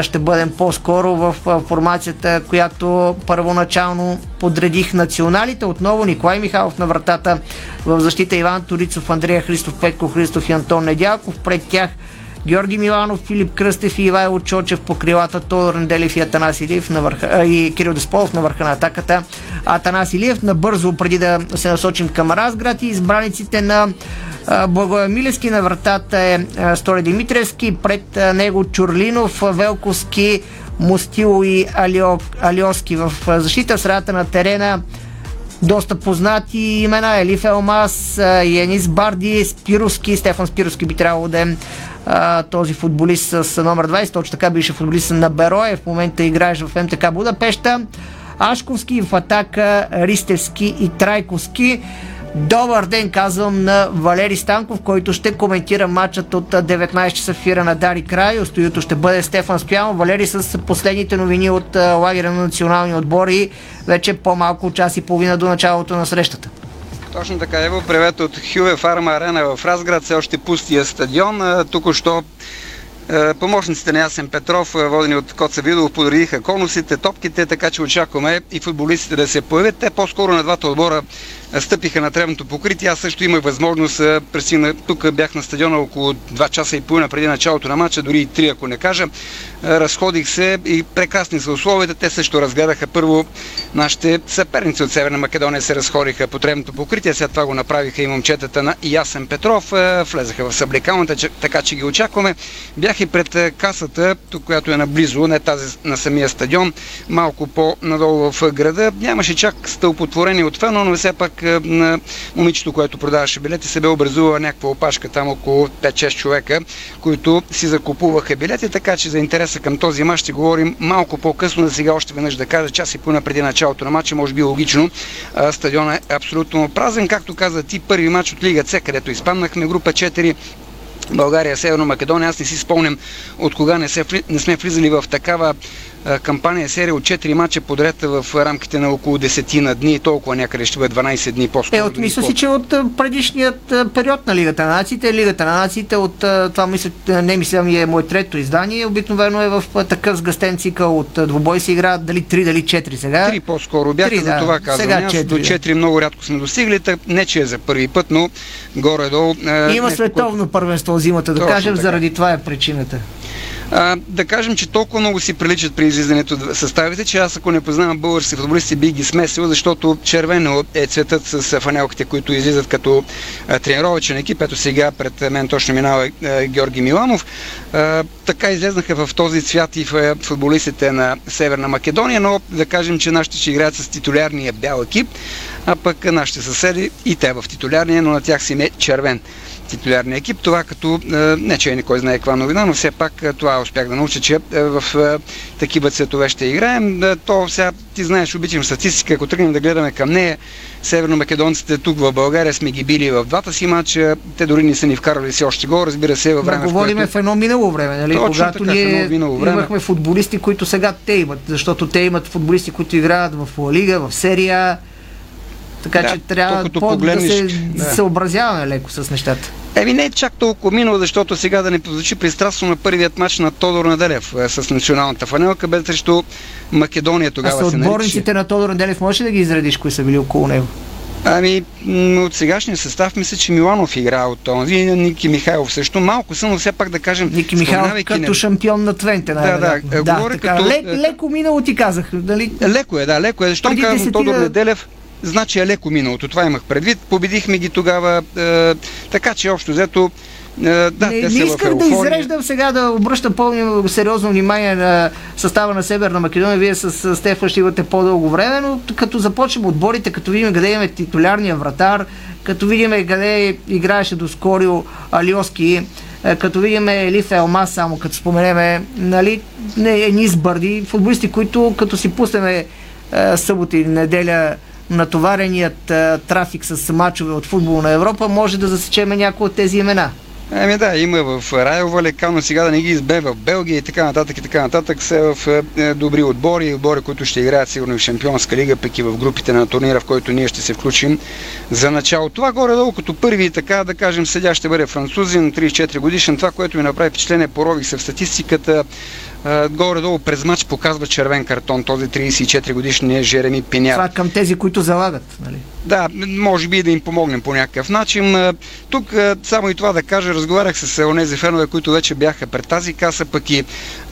ще бъдем по-скоро в формацията, която първоначално подредих националите. Отново Николай Михайлов на вратата в защита Иван Торицов, Андрея Христов, Петко Христов и Антон Недялков. Пред тях Георги Миланов, Филип Кръстев и Ивайло Чочев по крилата, Тодор Неделев и Атанас Илиев на върха, и Кирил Десполов на върха на атаката. Атанас Илиев набързо, преди да се насочим към Разград и избраниците на Благоя Милевски на вратата е Стори Димитревски, пред него Чурлинов, Велковски, Мустило и Алио, Алиоски в защита. В средата на терена доста познати имена. Елиф Елмас, Янис Барди, Спировски, Стефан Спировски би трябвало да е този футболист с номер 20, точно така беше футболист на Берое, в момента играеш в МТК Будапешта. Ашковски в атака, Ристевски и Трайковски. Добър ден, казвам на Валери Станков, който ще коментира матчът от 19 часа в фира на Дари Край. Остойото ще бъде Стефан Спянов. Валери с последните новини от лагеря на национални отбори. Вече по-малко час и половина до началото на срещата. Точно така, Ево, привет от Хюве Фарма Арена в Разград, все още пустия стадион. Тук що Помощниците на Ясен Петров, водени от Коца Видов, подредиха конусите, топките, така че очакваме и футболистите да се появят. Те по-скоро на двата отбора стъпиха на тревното покритие. Аз също имах възможност, пресина, тук бях на стадиона около 2 часа и половина преди началото на матча, дори и 3, ако не кажа. Разходих се и прекрасни са условията. Те също разгледаха първо нашите съперници от Северна Македония се разходиха по тревното покритие. След това го направиха и момчетата на Ясен Петров. Влезаха в съблекалната, така че ги очакваме. Бях и пред касата, която е наблизо, не тази на самия стадион, малко по-надолу в града. Нямаше чак стълпотворение от фено, но все пак на момичето, което продаваше билети, се бе образувала някаква опашка там около 5-6 човека, които си закупуваха билети, така че за интереса към този мач ще говорим малко по-късно. За сега още веднъж да кажа, час и пълна преди началото на матча, може би логично. Стадиона е абсолютно празен. Както каза ти, първи матч от Лига С, където изпаднахме група 4 България, Северно Македония. Аз не си спомням от кога не, се, не сме влизали в такава кампания серия от 4 мача подред в рамките на около 10 на дни, толкова някъде ще бъде 12 дни по-скоро. Е, от мисля си, че от предишният период на Лигата на нациите, Лигата на нациите, от това мисля, не мисля ми е мое трето издание, обикновено е в такъв сгъстен цикъл от двубой се играят дали 3, дали 4 сега. 3 по-скоро бяха, за това казвам. Сега 4, до 4 да. много рядко сме достигли, не че е за първи път, но горе-долу. Има световно първенство зимата, да кажем, така. заради това е причината. А, да кажем, че толкова много си приличат при излизането съставите, че аз ако не познавам български футболисти, би ги смесил, защото червено е цветът с фанелките, които излизат като тренировачен екип. Ето сега пред мен точно минава Георги Миланов. А, така излезнаха в този цвят и в футболистите на Северна Македония, но да кажем, че нашите ще играят с титулярния бял екип, а пък нашите съседи и те в титулярния, но на тях си е червен титулярния екип. Това като, не че е никой знае каква новина, но все пак това успях да науча, че в такива цветове ще играем. То сега ти знаеш, обичам статистика, ако тръгнем да гледаме към нея, северномакедонците тук в България сме ги били в двата си матча, те дори не са ни вкарали си още гол, разбира се, във време. Да, говорим в, което... в едно минало време, нали? Точно когато така, ние време. имахме футболисти, които сега те имат, защото те имат футболисти, които играят в Лига, в серия, така да, че трябва по- погледнеш... да се да. съобразяваме леко с нещата. Еми не е чак толкова минало, защото сега да не позвучи пристрастно на първият матч на Тодор Наделев е, с националната фанелка, бе срещу Македония тогава. А са отборниците на Тодор Наделев, можеш ли да ги изредиш, кои са били около него? Ами, от сегашния състав мисля, че Миланов играе от този, Ники Михайлов също. Малко съм, но все пак да кажем... Ники Михайлов като не- шампион на Твенте. Да, най-вероятно. да, говоря така, като- лек, леко минало ти казах. Дали? Леко е, да, леко е. Защото Преди казвам Тодор Неделев, значи е леко миналото. Това имах предвид. Победихме ги тогава. Е, така че общо взето е, да, не, не исках да изреждам сега да обръщам по-сериозно внимание на състава на Северна Македония. Вие с, Стефан ще имате по-дълго време, но като започнем отборите, като видим къде имаме титулярния вратар, като видим къде играеше доскоро Алиоски, е, като видим Елиф Елмас, само като споменеме, нали, не, едни сбърди, футболисти, които като си пуснеме е, събота или неделя натовареният е, трафик с мачове от футбол на Европа, може да засечеме някои от тези имена. Ами да, има в Райо Валекано, сега да не ги избе в Белгия и така нататък и така нататък, все в е, е, добри отбори, отбори, които ще играят сигурно в Шампионска лига, пък и в групите на турнира, в който ние ще се включим за начало. Това горе-долу като първи, така да кажем, съдя ще бъде французин, 34 годишен. Това, което ми направи впечатление, порових се в статистиката, горе-долу през матч показва червен картон, този 34 годишния Жереми Пиняр. Това към тези, които залагат. Нали? Да, може би да им помогнем по някакъв начин. Тук само и това да кажа, разговарях с онези фенове, които вече бяха пред тази каса, пък и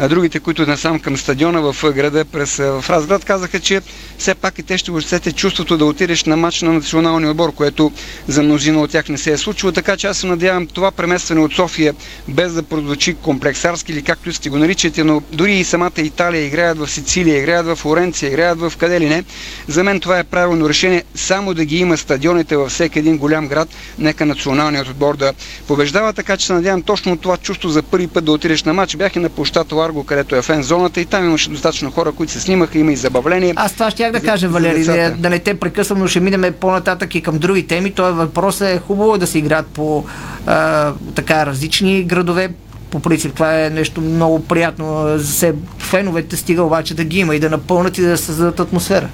другите, които насам към стадиона в града през в Разград, казаха, че все пак и те ще усетите чувството да отидеш на матч на националния отбор, което за мнозина от тях не се е случило. Така че аз се надявам това преместване от София, без да прозвучи комплексарски или както искате го наричате, но дори и самата Италия играят в Сицилия, играят в Флоренция, играят в къде ли не. За мен това е правилно решение, само да ги има стадионите във всеки един голям град, нека националният отбор да побеждава, така че се надявам точно това чувство за първи път да отидеш на матч. Бях и на площад Ларго, където е фен зоната и там имаше достатъчно хора, които се снимаха, има и забавление. Аз това щях да кажа, за Валери, да, да не те прекъсвам, но ще минем по-нататък и към други теми. Той въпросът е хубаво да се играят по а, така различни градове. По принцип това е нещо много приятно за се феновете стига обаче да ги има и да напълнат и да създадат атмосфера.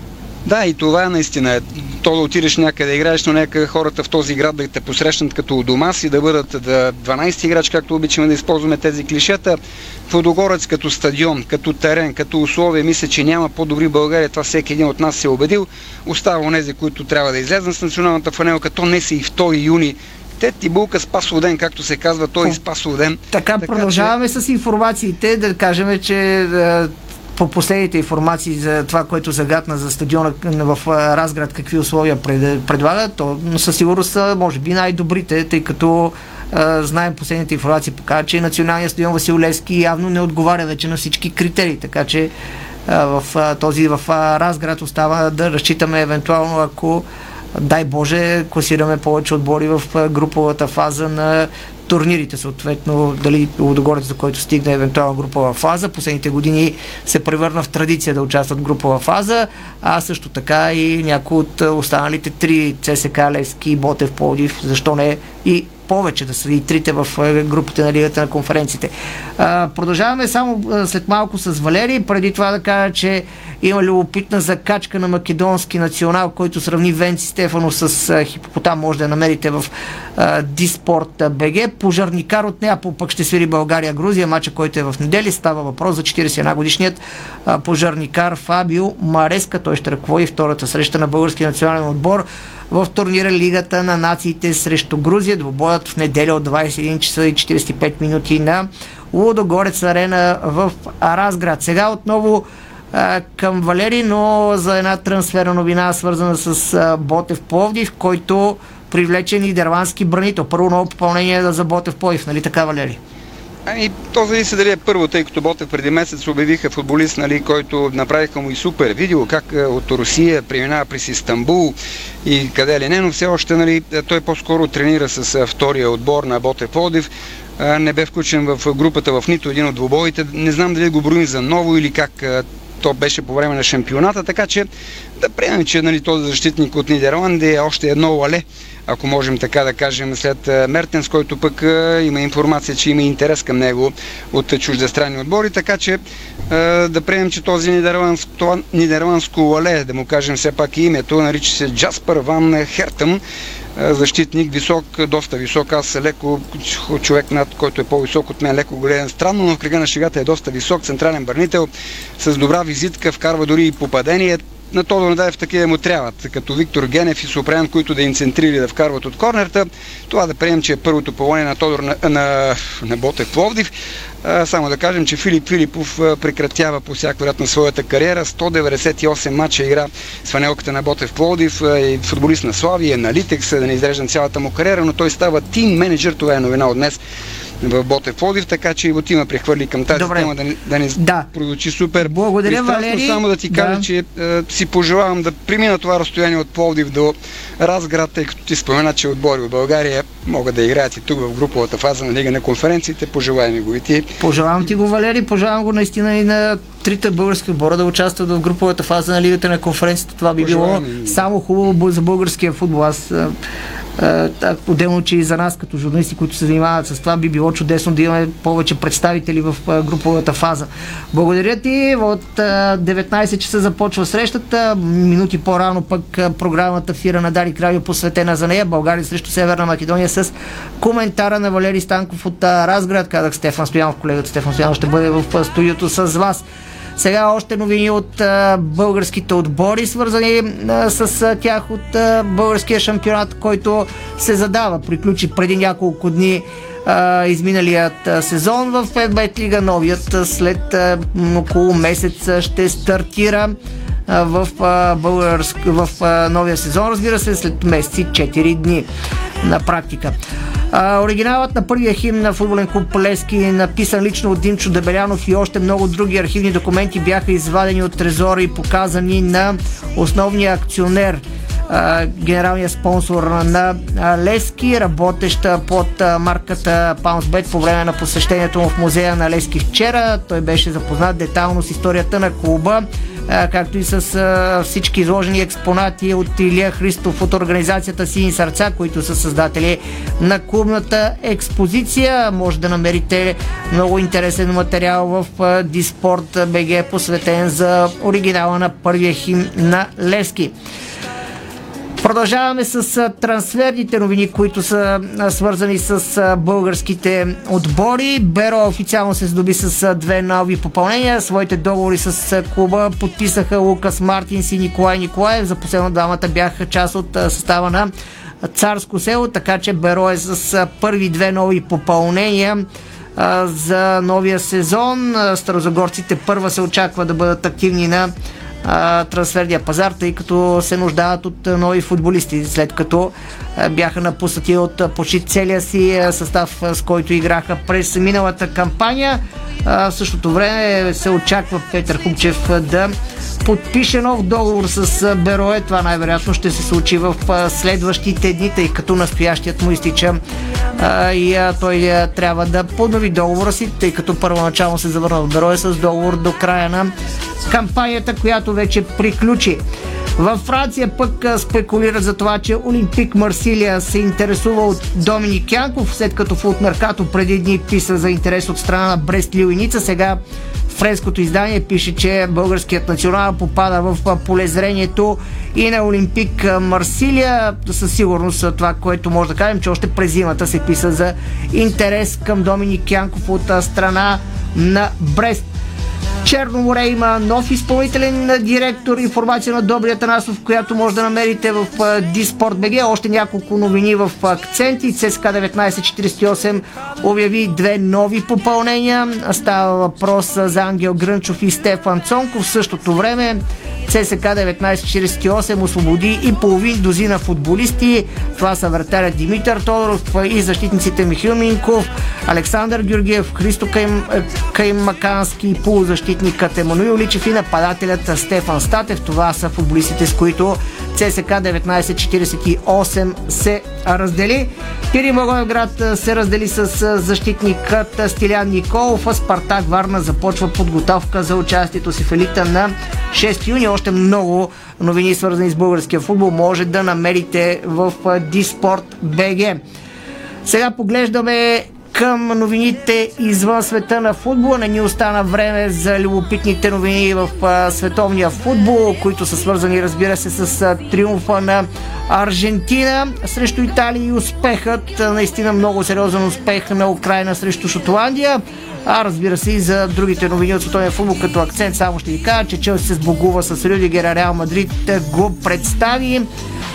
Да, и това е наистина. То да отидеш някъде играеш, но нека хората в този град да те посрещнат като у дома си, да бъдат да 12 играч, както обичаме да използваме тези клишета. Водогорец като стадион, като терен, като условие, мисля, че няма по-добри България. Това всеки един от нас се е убедил. Остава онези, които трябва да излезнат с националната фанелка. То не са и 2 юни. Те ти булка спасов ден, както се казва, той и спасов ден. Така, продължаваме с информациите, да кажем, че е, по последните информации за това, което загадна за стадиона в е, Разград, какви условия пред, предлага, то със сигурност са, може би, най-добрите, тъй като е, знаем последните информации показват, че националният стадион Васил Левски явно не отговаря вече на всички критерии, така че е, в е, този в е, Разград остава да разчитаме евентуално, ако дай Боже, класираме повече отбори в груповата фаза на турнирите, съответно, дали Лудогорец, за който стигне евентуална групова фаза. Последните години се превърна в традиция да участват в групова фаза, а също така и някои от останалите три ЦСК, Левски, Ботев, Пловдив, защо не и повече да са и трите в а, групите на Лигата на конференциите. Продължаваме само след малко с Валерий. Преди това да кажа, че има любопитна закачка на македонски национал, който сравни Венци Стефано с хипопотам. Може да я намерите в Диспорт БГ. Пожарникар от Неапол пък ще свири България-Грузия. Мача, който е в неделя. Става въпрос за 41 годишният пожарникар Фабио Мареска. Той ще ръководи втората среща на българския национален отбор в турнира Лигата на нациите срещу Грузия. Двобоят в неделя от 21 часа и 45 минути на Лудогорец арена в Разград. Сега отново към Валери, но за една трансферна новина, свързана с Ботев Пловдив, който привлече нидерландски бранител. Първо ново попълнение за Ботев Пловдив, нали така, Валери? Ами, то зависи дали е първо, тъй като Ботев преди месец обявиха футболист, нали, който направиха му и супер видео, как е, от Русия преминава през Истанбул и къде ли не, но все още нали, той по-скоро тренира с е, втория отбор на Ботев Пловдив. Е, Не бе включен в групата в нито един от двубоите. Не знам дали го броим за ново или как то беше по време на шампионата, така че да приемем, че нали, този защитник от Нидерландия е още едно лале, ако можем така да кажем, след Мертенс, който пък има информация, че има интерес към него от чуждестранни отбори, така че да приемем, че този нидерландско, това нидерландско лале, да му кажем все пак и името, нарича се Джаспер Ван Хертъм, защитник, висок, доста висок. Аз леко човек, над който е по-висок от мен, леко го гледам странно, но в кръга на шегата е доста висок, централен бърнител, с добра визитка, вкарва дори и попадение. На Тодор Надаев такива му трябват, като Виктор Генев и Сопрян, които да им центрили да вкарват от корнерта. Това да приемем, че е първото полоние на Тодор на, на, на Ботев Пловдив. А, само да кажем, че Филип Филипов прекратява по всяко вероятно своята кариера. 198 мача игра с фанелката на Ботев Пловдив и футболист на Славия, на Литекс, да не изреждам цялата му кариера, но той става тим менеджер. Това е новина от днес в Ботев Плодив, така че и Ботима прехвърли към тази Добре. тема да ни, да ни Да. прозвучи супер. Благодаря, Валери. Само да ти кажа, Да. че е, си пожелавам да премина това разстояние от Пловдив до Разград, тъй като ти спомена, че отбори от България могат да играят и тук в груповата фаза на Лига на конференциите. Пожелай ми го и ти. Пожелавам ти го, Валери, пожелавам го наистина и на трите български отбора да участват в груповата фаза на Лигата на конференцията. Това би било и- само хубаво за българския футбол. Аз отделно, че и за нас като журналисти, които се занимават с това, би било чудесно да имаме повече представители в груповата фаза. Благодаря ти. От а, 19 часа започва срещата. Минути по-рано пък програмата Фира на Дарик Радио посветена за нея. България срещу Северна Македония с коментара на Валери Станков от Разград. Казах Стефан Стоянов, колегата Стефан Стоянов ще бъде в студиото с вас. Сега още новини от а, българските отбори, свързани а, с а, тях от а, българския шампионат, който се задава. Приключи преди няколко дни изминалият сезон в FBET Лига. Новият след около месец а, ще стартира в, българск, в новия сезон, разбира се, след месеци 4 дни на практика. Оригиналът на първия химн на футболен клуб Лески, написан лично от Димчо Дебелянов и още много други архивни документи бяха извадени от трезора и показани на основния акционер генералния спонсор на Лески, работеща под марката Паунсбет по време на посещението му в музея на Лески вчера. Той беше запознат детално с историята на клуба, както и с всички изложени експонати от Илия Христов от организацията Сини сърца, които са създатели на клубната експозиция. Може да намерите много интересен материал в Диспорт БГ, посветен за оригинала на първия хим на Лески. Продължаваме с трансферните новини, които са свързани с българските отбори. Беро официално се здоби с две нови попълнения. Своите договори с клуба подписаха Лукас Мартинс и Николай Николаев. За последно двамата бяха част от състава на Царско село, така че Беро е с първи две нови попълнения за новия сезон. Старозагорците първа се очаква да бъдат активни на а, трансферния пазар, тъй като се нуждаят от нови футболисти, след като бяха напуснати от почти целия си състав, с който играха през миналата кампания. А, в същото време се очаква Петър Хубчев да подпише нов договор с Берое. Това най-вероятно ще се случи в следващите дни, тъй като настоящият му изтича а, и а, той а, трябва да поднови договора си, тъй като първоначално се завърна в Берое с договор до края на кампанията, която вече приключи. Във Франция пък а, спекулират за това, че Олимпик Марсилия се интересува от Доминик Янков, след като в Меркато преди дни писа за интерес от страна на Брест Лилиница. Сега френското издание пише, че българският национал попада в полезрението и на Олимпик Марсилия. Със сигурност това, което може да кажем, че още през зимата се писа за интерес към Доминик Янков от страна на Брест. Черно море има нов изпълнителен директор. Информация на Добрия Танасов, която може да намерите в Диспорт. Още няколко новини в акценти. ЦСКА 1948 обяви две нови попълнения. Става въпрос за Ангел Грънчов и Стефан Цонков. В същото време ЦСК 1948 освободи и половин дозина футболисти. Това са вратарят Димитър Тодоров и защитниците Михил Минков, Александър Георгиев, Христо Кайм, Каймакански, полузащитникът Емануил Личев и нападателят Стефан Статев. Това са футболистите, с които ЦСК 1948 се раздели. Пири Благоевград се раздели с защитникът Стилян Николов, Спартак Варна започва подготовка за участието си в елита на 6 юни. Още много новини свързани с българския футбол може да намерите в Диспорт БГ. Сега поглеждаме към новините извън света на футбола. Не ни остана време за любопитните новини в световния футбол, които са свързани, разбира се, с триумфа на Аржентина срещу Италия и успехът, наистина много сериозен успех на Украина срещу Шотландия. А разбира се и за другите новини от световния футбол като акцент само ще ви кажа, че Челси се сбогува с Рюдигер, Реал Мадрид го представи.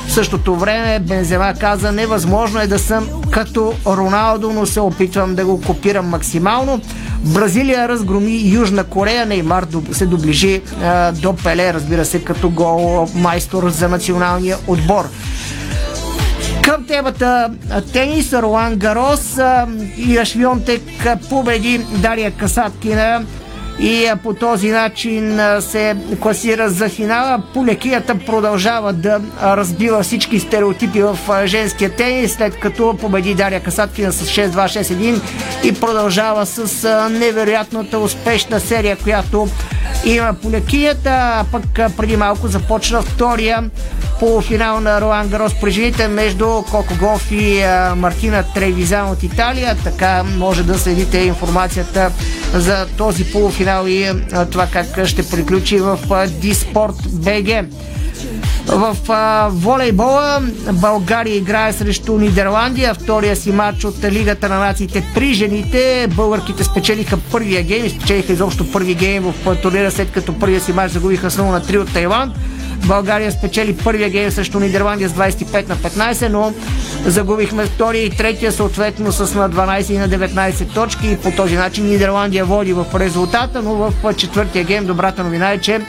В същото време Бензема каза, невъзможно е да съм като Роналдо, но се опитвам да го копирам максимално. Бразилия разгроми Южна Корея, Неймар се доближи а, до Пеле, разбира се, като гол майстор за националния отбор. Към темата тенис, Ролан Гарос и Ашвионтек победи Дария Касаткина и по този начин се класира за финала. Полекията продължава да разбива всички стереотипи в женския тенис, след като победи Дария Касаткина с 6-2, 6-1 и продължава с невероятната успешна серия, която има полекията. Пък преди малко започна втория полуфинал на Роан Гарос при жените между Коко Гоф и Мартина Тревизан от Италия. Така може да следите информацията за този полуфинал и това как ще приключи в Диспорт БГ. В а, волейбола България играе срещу Нидерландия. Втория си матч от Лигата на нациите при жените. Българките спечелиха първия гейм, спечелиха изобщо първи гейм в турнира, след като първия си матч загубиха с 0 на 3 от Тайланд. България спечели първия гейм срещу Нидерландия с 25 на 15, но загубихме втория и третия съответно с на 12 и на 19 точки и по този начин Нидерландия води в резултата, но в четвъртия гейм добрата новина е, че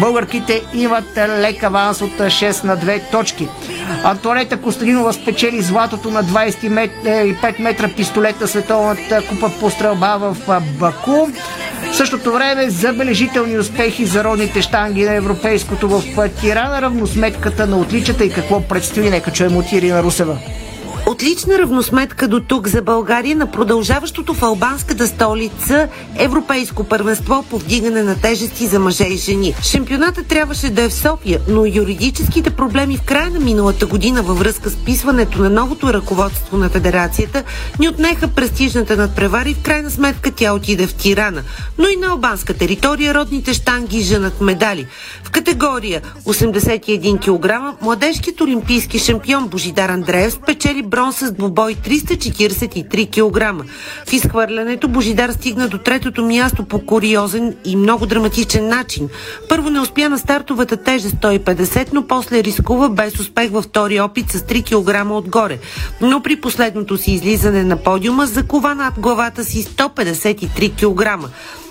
българките имат лек аванс от 6 на 2 точки. Антуанета Костадинова спечели златото на 25 метра пистолет на Световната купа по стрелба в Баку. Същото време забележителни успехи за родните штанги на европейското в Тирана, равносметката на отличата и какво предстои. Нека чуем от Ирина Русева. Отлична равносметка до тук за България на продължаващото в албанската столица Европейско първенство по вдигане на тежести за мъже и жени. Шампионата трябваше да е в София, но юридическите проблеми в края на миналата година във връзка с писването на новото ръководство на федерацията ни отнеха престижната надпревара и в крайна сметка тя отиде в Тирана. Но и на албанска територия родните штанги женат медали. В категория 81 кг младежкият олимпийски шампион Божидар Андреев спечели бронз с двубой 343 кг. В изхвърлянето Божидар стигна до третото място по куриозен и много драматичен начин. Първо не успя на стартовата тежест 150, но после рискува без успех във втори опит с 3 кг отгоре. Но при последното си излизане на подиума закова над главата си 153 кг.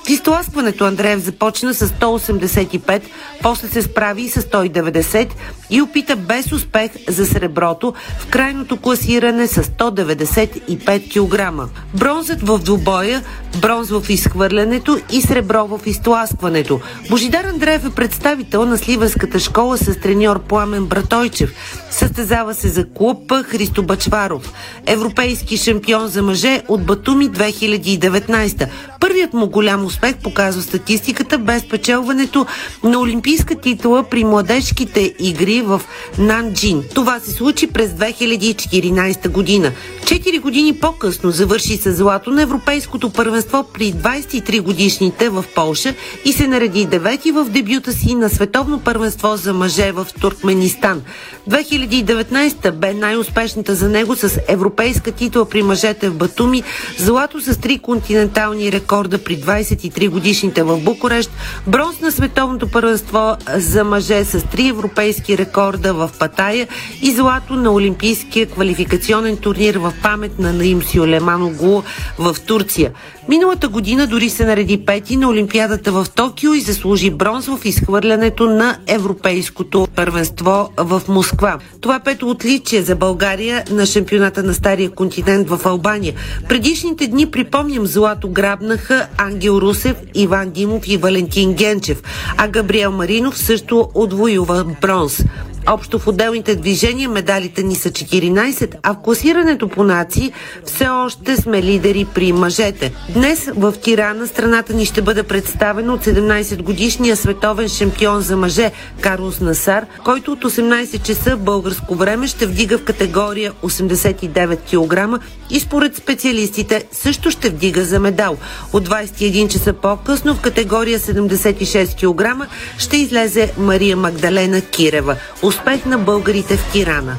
Изтласкването Андреев започна с 185, после се справи и с 190 и опита без успех за среброто в крайното класиране с 195 кг. Бронзът в двубоя, бронз в изхвърлянето и сребро в изтласкването. Божидар Андреев е представител на Сливенската школа с треньор Пламен Братойчев. Състезава се за клуб Христо Бачваров. Европейски шампион за мъже от Батуми 2019. Първият му голям успех показва статистиката без печелването на олимпийска титла при младежките игри в Нанджин. Това се случи през 2014 година. Четири години по-късно завърши с злато на Европейското първенство при 23 годишните в Полша и се нареди девети в дебюта си на Световно първенство за мъже в Туркменистан. 2019 бе най-успешната за него с европейска титла при мъжете в Батуми, злато с три континентални рекорда при 23 годишните в Букурещ, бронз на Световното първенство за мъже с три европейски рекорда в Патая и злато на Олимпийския квалификационен турнир в памет на Наим Сюлеман Оглу в Турция. Миналата година дори се нареди пети на Олимпиадата в Токио и заслужи бронз в изхвърлянето на Европейското първенство в Москва. Това пето отличие за България на шампионата на Стария континент в Албания. Предишните дни, припомням, злато грабнаха Ангел Русев, Иван Димов и Валентин Генчев, а Габриел Маринов също отвоюва бронз. Общо в отделните движения медалите ни са 14, а в класирането по нации все още сме лидери при мъжете. Днес в Тирана страната ни ще бъде представена от 17-годишния световен шампион за мъже Карлос Насар, който от 18 часа в българско време ще вдига в категория 89 кг и според специалистите също ще вдига за медал. От 21 часа по-късно в категория 76 кг ще излезе Мария Магдалена Кирева. Успех на българите в Тирана.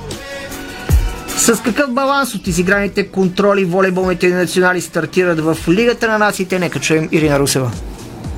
С какъв баланс от изиграните контроли волейболните национали стартират в Лигата на нациите? Нека чуем Ирина Русева.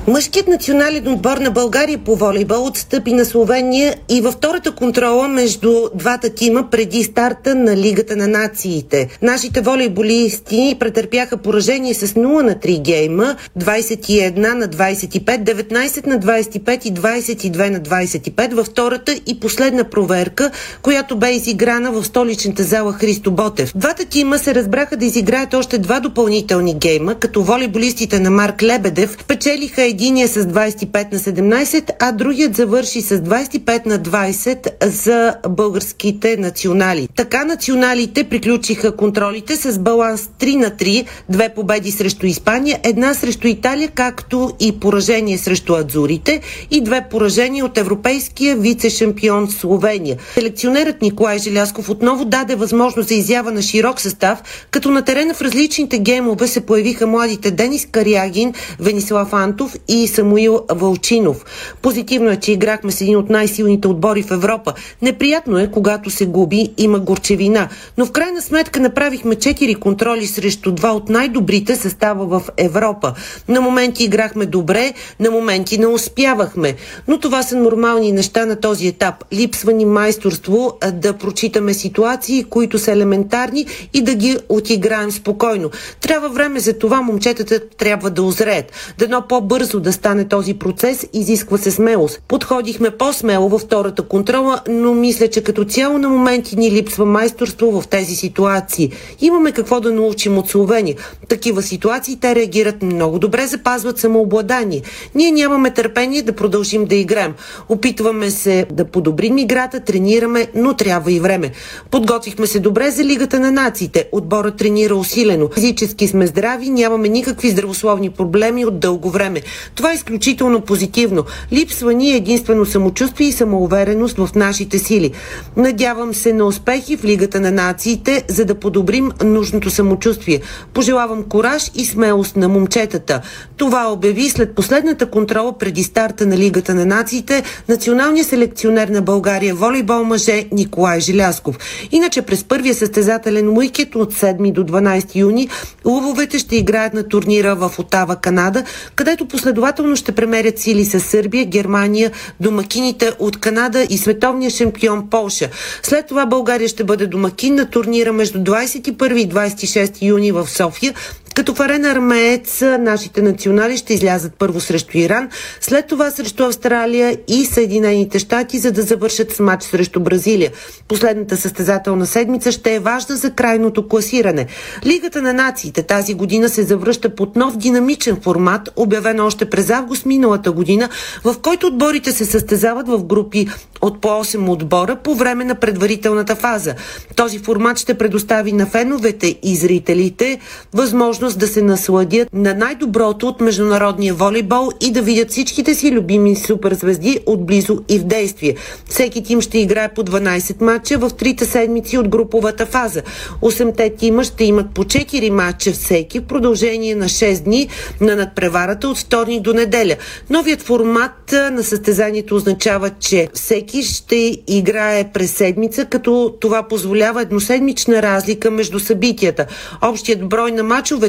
Мъжкият национален отбор на България по волейбол отстъпи на Словения и във втората контрола между двата тима преди старта на Лигата на нациите. Нашите волейболисти претърпяха поражение с 0 на 3 гейма, 21 на 25, 19 на 25 и 22 на 25 във втората и последна проверка, която бе изиграна в столичната зала Христо Ботев. Двата тима се разбраха да изиграят още два допълнителни гейма, като волейболистите на Марк Лебедев печелиха единия с 25 на 17, а другият завърши с 25 на 20 за българските национали. Така националите приключиха контролите с баланс 3 на 3, две победи срещу Испания, една срещу Италия, както и поражение срещу Адзурите и две поражения от европейския вице-шампион Словения. Селекционерът Николай Желясков отново даде възможност за изява на широк състав, като на терена в различните геймове се появиха младите Денис Карягин, Венислав Антов и Самуил Вълчинов. Позитивно е, че играхме с един от най-силните отбори в Европа. Неприятно е, когато се губи, има горчевина. Но в крайна сметка направихме 4 контроли срещу два от най-добрите състава в Европа. На моменти играхме добре, на моменти не успявахме. Но това са нормални неща на този етап. Липсва ни майсторство да прочитаме ситуации, които са елементарни и да ги отиграем спокойно. Трябва време за това момчетата трябва да озреят. Дано по-бързо да стане този процес, изисква се смелост. Подходихме по-смело във втората контрола, но мисля, че като цяло на моменти ни липсва майсторство в тези ситуации. Имаме какво да научим от Словения. Такива ситуации те реагират много добре, запазват самообладание. Ние нямаме търпение да продължим да играем. Опитваме се да подобрим играта, тренираме, но трябва и време. Подготвихме се добре за Лигата на нациите. Отбора тренира усилено. Физически сме здрави, нямаме никакви здравословни проблеми от дълго време. Това е изключително позитивно. Липсва ни единствено самочувствие и самоувереност в нашите сили. Надявам се на успехи в Лигата на нациите, за да подобрим нужното самочувствие. Пожелавам кораж и смелост на момчетата. Това обяви след последната контрола преди старта на Лигата на нациите националният селекционер на България волейбол мъже Николай Желясков. Иначе през първия състезателен уикет от 7 до 12 юни лъвовете ще играят на турнира в Отава, Канада, където последователно ще премерят сили с Сърбия, Германия, домакините от Канада и световния шампион Полша. След това България ще бъде домакин на турнира между 21 и 26 юни в София, като в арена Армеец нашите национали ще излязат първо срещу Иран, след това срещу Австралия и Съединените щати, за да завършат с матч срещу Бразилия. Последната състезателна седмица ще е важна за крайното класиране. Лигата на нациите тази година се завръща под нов динамичен формат, обявен още през август миналата година, в който отборите се състезават в групи от по 8 отбора по време на предварителната фаза. Този формат ще предостави на феновете и зрителите възможност възможност да се насладят на най-доброто от международния волейбол и да видят всичките си любими суперзвезди отблизо и в действие. Всеки тим ще играе по 12 матча в трите седмици от груповата фаза. 8-те тима ще имат по 4 матча всеки в продължение на 6 дни на надпреварата от вторник до неделя. Новият формат на състезанието означава, че всеки ще играе през седмица, като това позволява едноседмична разлика между събитията. Общият брой на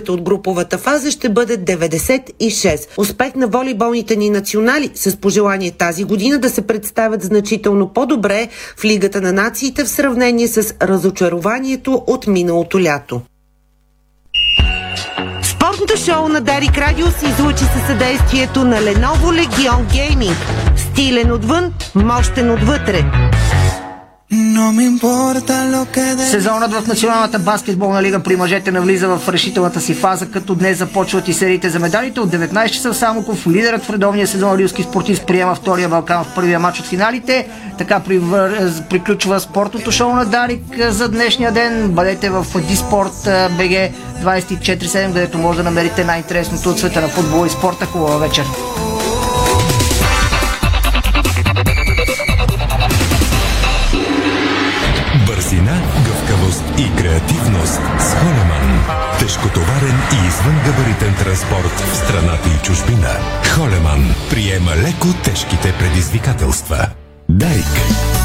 мачовете от груповата фаза ще бъде 96. Успех на волейболните ни национали с пожелание тази година да се представят значително по-добре в Лигата на нациите в сравнение с разочарованието от миналото лято. Спортното шоу на Дарик Радио се излучи със съдействието на Lenovo Legion Gaming. Стилен отвън, мощен отвътре. Сезонът в Националната баскетболна лига при мъжете навлиза в решителната си фаза, като днес започват и сериите за медалите. От 19 часа в Самоков лидерът в редовния сезон Рилски спортист приема втория Балкан в първия матч от финалите. Така приключва спортното шоу на Дарик за днешния ден. Бъдете в Диспорт БГ 24-7, където може да намерите най-интересното от света на футбола и спорта. Хубава вечер! Тежкотоварен и извънгабаритен транспорт в страната и чужбина. Холеман приема леко тежките предизвикателства. Дарик.